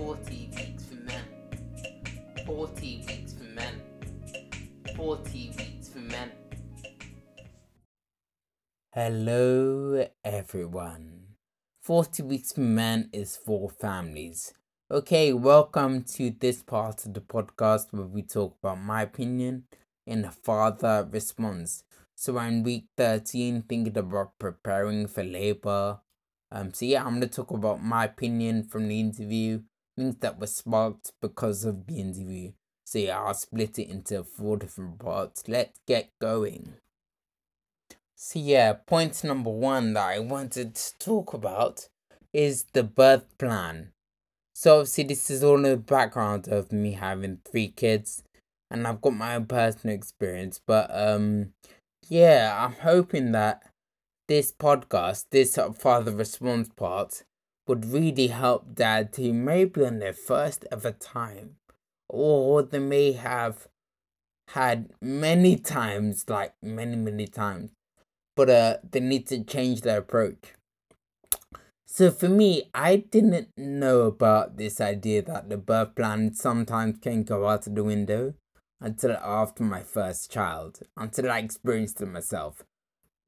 40 weeks for men. 40 weeks for men. 40 weeks for men. Hello, everyone. 40 Weeks for Men is for families. Okay, welcome to this part of the podcast where we talk about my opinion in a father response. So I'm in week 13 thinking about preparing for labor. Um so yeah, I'm gonna talk about my opinion from the interview, things that were sparked because of interview. So yeah, I'll split it into four different parts. Let's get going. So yeah, point number one that I wanted to talk about is the birth plan. So obviously this is all in the background of me having three kids and I've got my own personal experience, but um yeah, I'm hoping that this podcast, this father response part, would really help dad who maybe on their first ever time, or they may have had many times, like many, many times, but uh, they need to change their approach. So for me, I didn't know about this idea that the birth plan sometimes can go out of the window until after my first child, until I experienced it myself.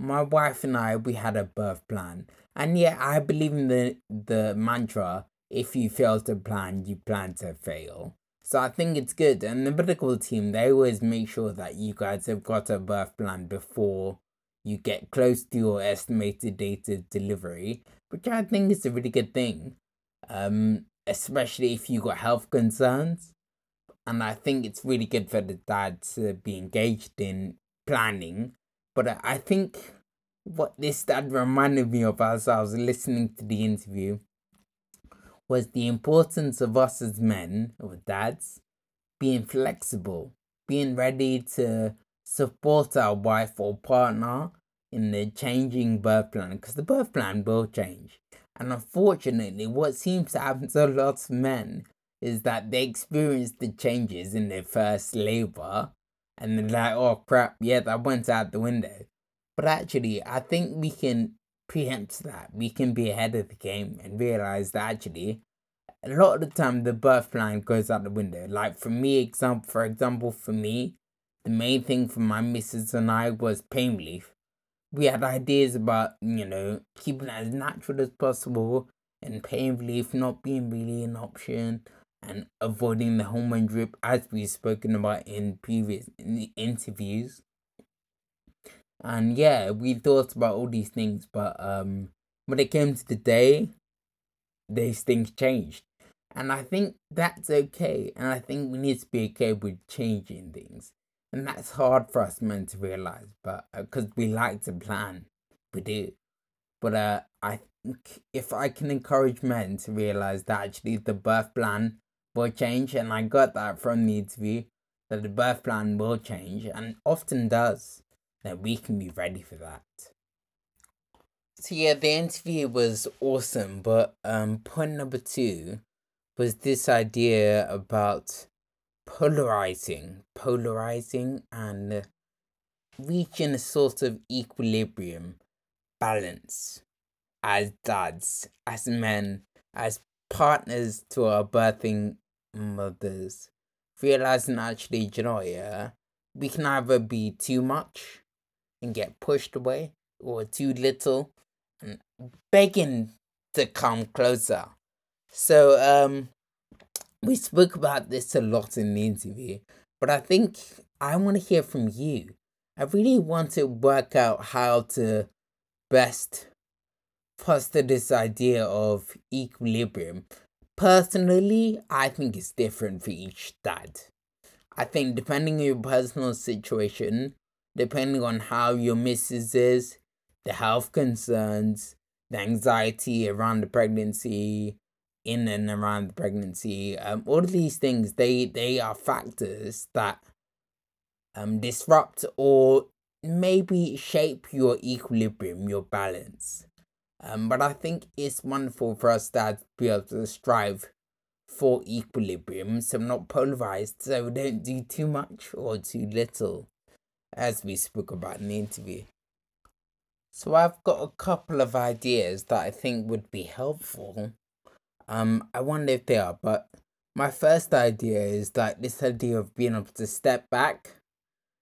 My wife and I, we had a birth plan. And yeah, I believe in the, the mantra if you fail to plan, you plan to fail. So I think it's good. And the medical team, they always make sure that you guys have got a birth plan before you get close to your estimated date of delivery, which I think is a really good thing. Um, especially if you got health concerns and I think it's really good for the dad to be engaged in planning. But I think what this dad reminded me of as I was listening to the interview was the importance of us as men or dads being flexible, being ready to support our wife or partner in the changing birth plan because the birth plan will change. And unfortunately, what seems to happen to a lot of men is that they experience the changes in their first labor and they're like, oh crap, yeah, that went out the window. But actually, I think we can preempt that. We can be ahead of the game and realize that actually, a lot of the time, the birth plan goes out the window. Like for me, example, for example, for me, the main thing for my missus and I was pain relief. We had ideas about, you know, keeping it as natural as possible and pain relief not being really an option and avoiding the hormone drip as we've spoken about in previous interviews. And yeah we thought about all these things but um when it came to the day these things changed. And i think that's okay and i think we need to be okay with changing things. And that's hard for us men to realize but because uh, we like to plan we do. But uh i think if i can encourage men to realize that actually the birth plan will change, and I got that from the interview that the birth plan will change and often does, that we can be ready for that. So yeah, the interview was awesome, but um point number two was this idea about polarizing, polarizing and reaching a sort of equilibrium, balance as dads, as men, as partners to our birthing mothers realizing actually, you yeah, we can either be too much and get pushed away or too little and begging to come closer. So, um, we spoke about this a lot in the interview, but I think I want to hear from you. I really want to work out how to best foster this idea of equilibrium Personally, I think it's different for each dad. I think depending on your personal situation, depending on how your missus is, the health concerns, the anxiety around the pregnancy, in and around the pregnancy, um, all of these things they they are factors that um disrupt or maybe shape your equilibrium, your balance. Um, but I think it's wonderful for us to be able to strive for equilibrium, so not polarized, so we don't do too much or too little, as we spoke about in the interview. So I've got a couple of ideas that I think would be helpful Um, I wonder if they are, but my first idea is like this idea of being able to step back.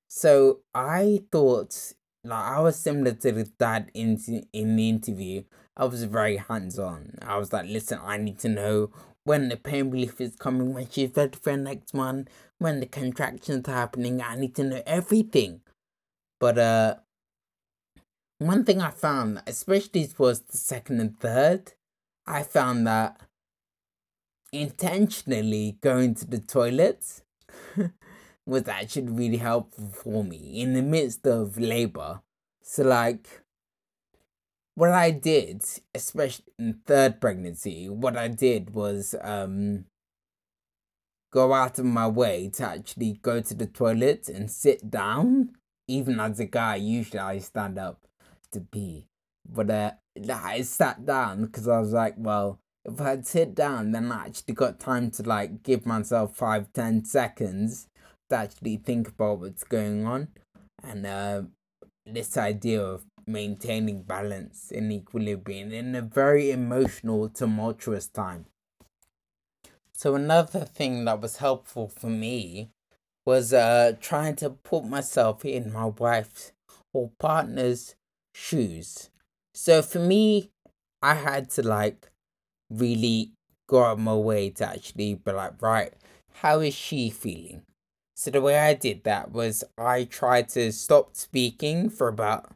So I thought like I was similar to the dad in in the interview. I was very hands on. I was like, listen, I need to know when the pain relief is coming, when she's ready for the next one, when the contractions are happening. I need to know everything. But uh, one thing I found, especially towards the second and third, I found that intentionally going to the toilet was actually really helpful for me in the midst of labor. So, like, what I did, especially in third pregnancy, what I did was um go out of my way to actually go to the toilet and sit down. Even as a guy, usually I stand up to pee. But uh, I sat down because I was like, well, if I'd sit down, then I actually got time to like give myself five, ten seconds to actually think about what's going on. And uh, this idea of maintaining balance and equilibrium in a very emotional, tumultuous time. So another thing that was helpful for me was uh trying to put myself in my wife's or partner's shoes. So for me, I had to like really go out my way to actually be like, right, how is she feeling? So the way I did that was I tried to stop speaking for about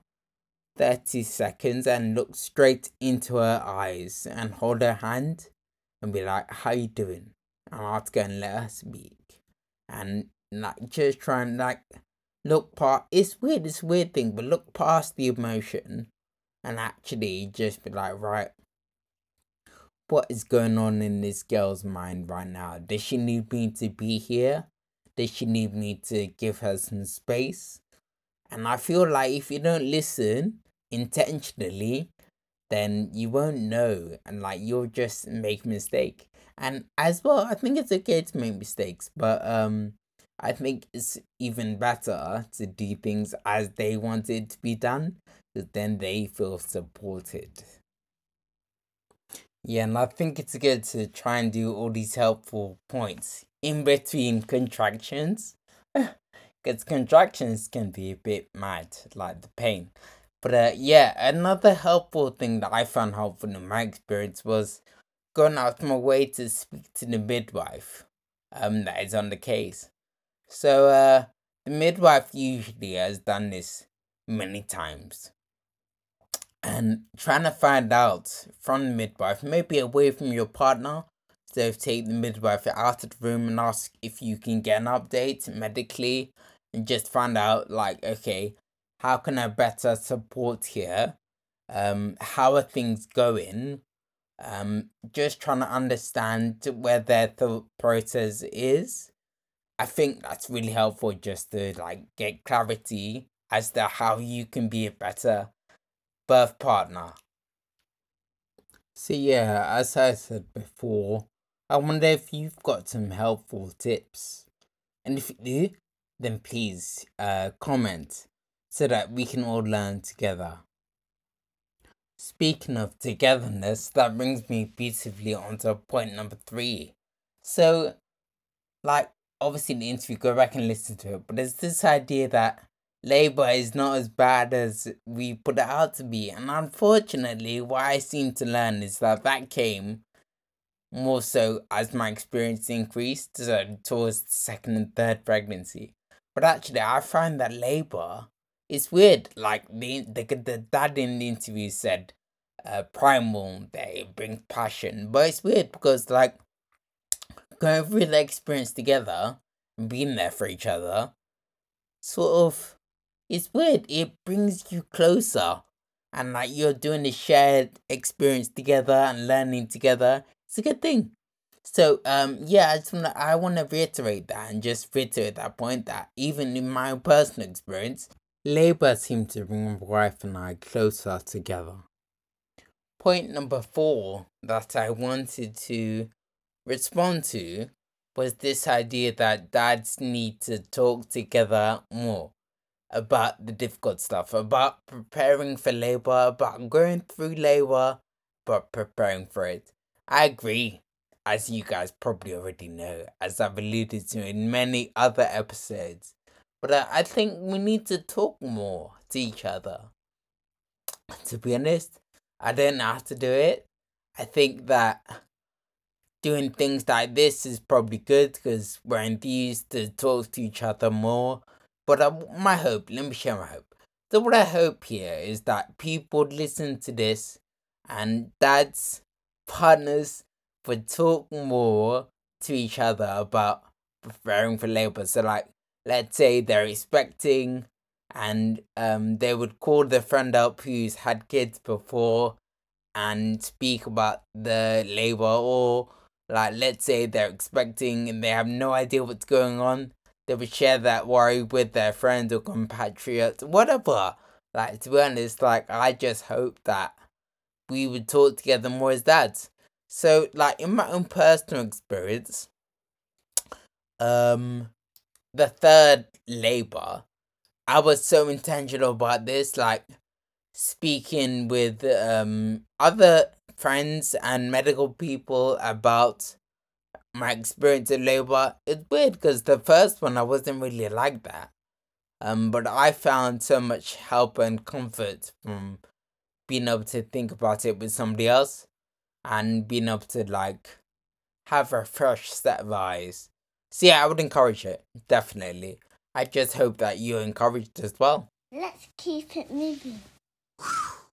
30 seconds and look straight into her eyes and hold her hand and be like, how you doing? And ask her and let her speak. And like just try and like look past it's weird, it's weird thing, but look past the emotion and actually just be like, right, what is going on in this girl's mind right now? Does she need me to be here? Does she need me to give her some space? And I feel like if you don't listen intentionally, then you won't know and like you'll just make mistake. And as well, I think it's okay to make mistakes, but um I think it's even better to do things as they want it to be done because then they feel supported. Yeah, and I think it's good to try and do all these helpful points in between contractions. Because contractions can be a bit mad, like the pain. But uh, yeah, another helpful thing that I found helpful in my experience was going out my way to speak to the midwife um, that is on the case. So uh, the midwife usually has done this many times. And trying to find out from the midwife, maybe away from your partner, so take the midwife out of the room and ask if you can get an update medically and just find out like okay how can I better support here? Um, how are things going? Um, just trying to understand where their thought process is. I think that's really helpful just to like get clarity as to how you can be a better birth partner. So yeah, as I said before, I wonder if you've got some helpful tips. And if you do, then please uh comment so that we can all learn together. Speaking of togetherness, that brings me beautifully onto point number three. So, like, obviously, in the interview, go back and listen to it, but there's this idea that labor is not as bad as we put it out to be. And unfortunately, what I seem to learn is that that came more so as my experience increased towards second and third pregnancy. But actually, I find that labor is weird. Like the the, the dad in the interview said, uh, primal they bring passion, but it's weird because like going through the experience together and being there for each other, sort of, it's weird. It brings you closer, and like you're doing a shared experience together and learning together. It's a good thing. So um yeah, I just wanna I wanna reiterate that and just reiterate that point that even in my personal experience, Labour seemed to bring my wife and I closer together. Point number four that I wanted to respond to was this idea that dads need to talk together more about the difficult stuff, about preparing for labor, about going through labor, but preparing for it. I agree, as you guys probably already know, as I've alluded to in many other episodes. But I, I think we need to talk more to each other. To be honest, I don't know how to do it. I think that doing things like this is probably good because we're enthused to talk to each other more. But uh, my hope, let me share my hope. So, what I hope here is that people listen to this and dads, partners would talk more to each other about preparing for labor. So, like, let's say they're expecting and um, they would call their friend up who's had kids before and speak about the labor or like let's say they're expecting and they have no idea what's going on they would share that worry with their friends or compatriots whatever like to be honest like i just hope that we would talk together more as dads so like in my own personal experience um the third labor i was so intentional about this like speaking with um other friends and medical people about my experience in labor. It's weird because the first one I wasn't really like that. Um, but I found so much help and comfort from being able to think about it with somebody else and being able to like have a fresh set of eyes. So yeah, I would encourage it, definitely. I just hope that you're encouraged as well. Let's keep it moving.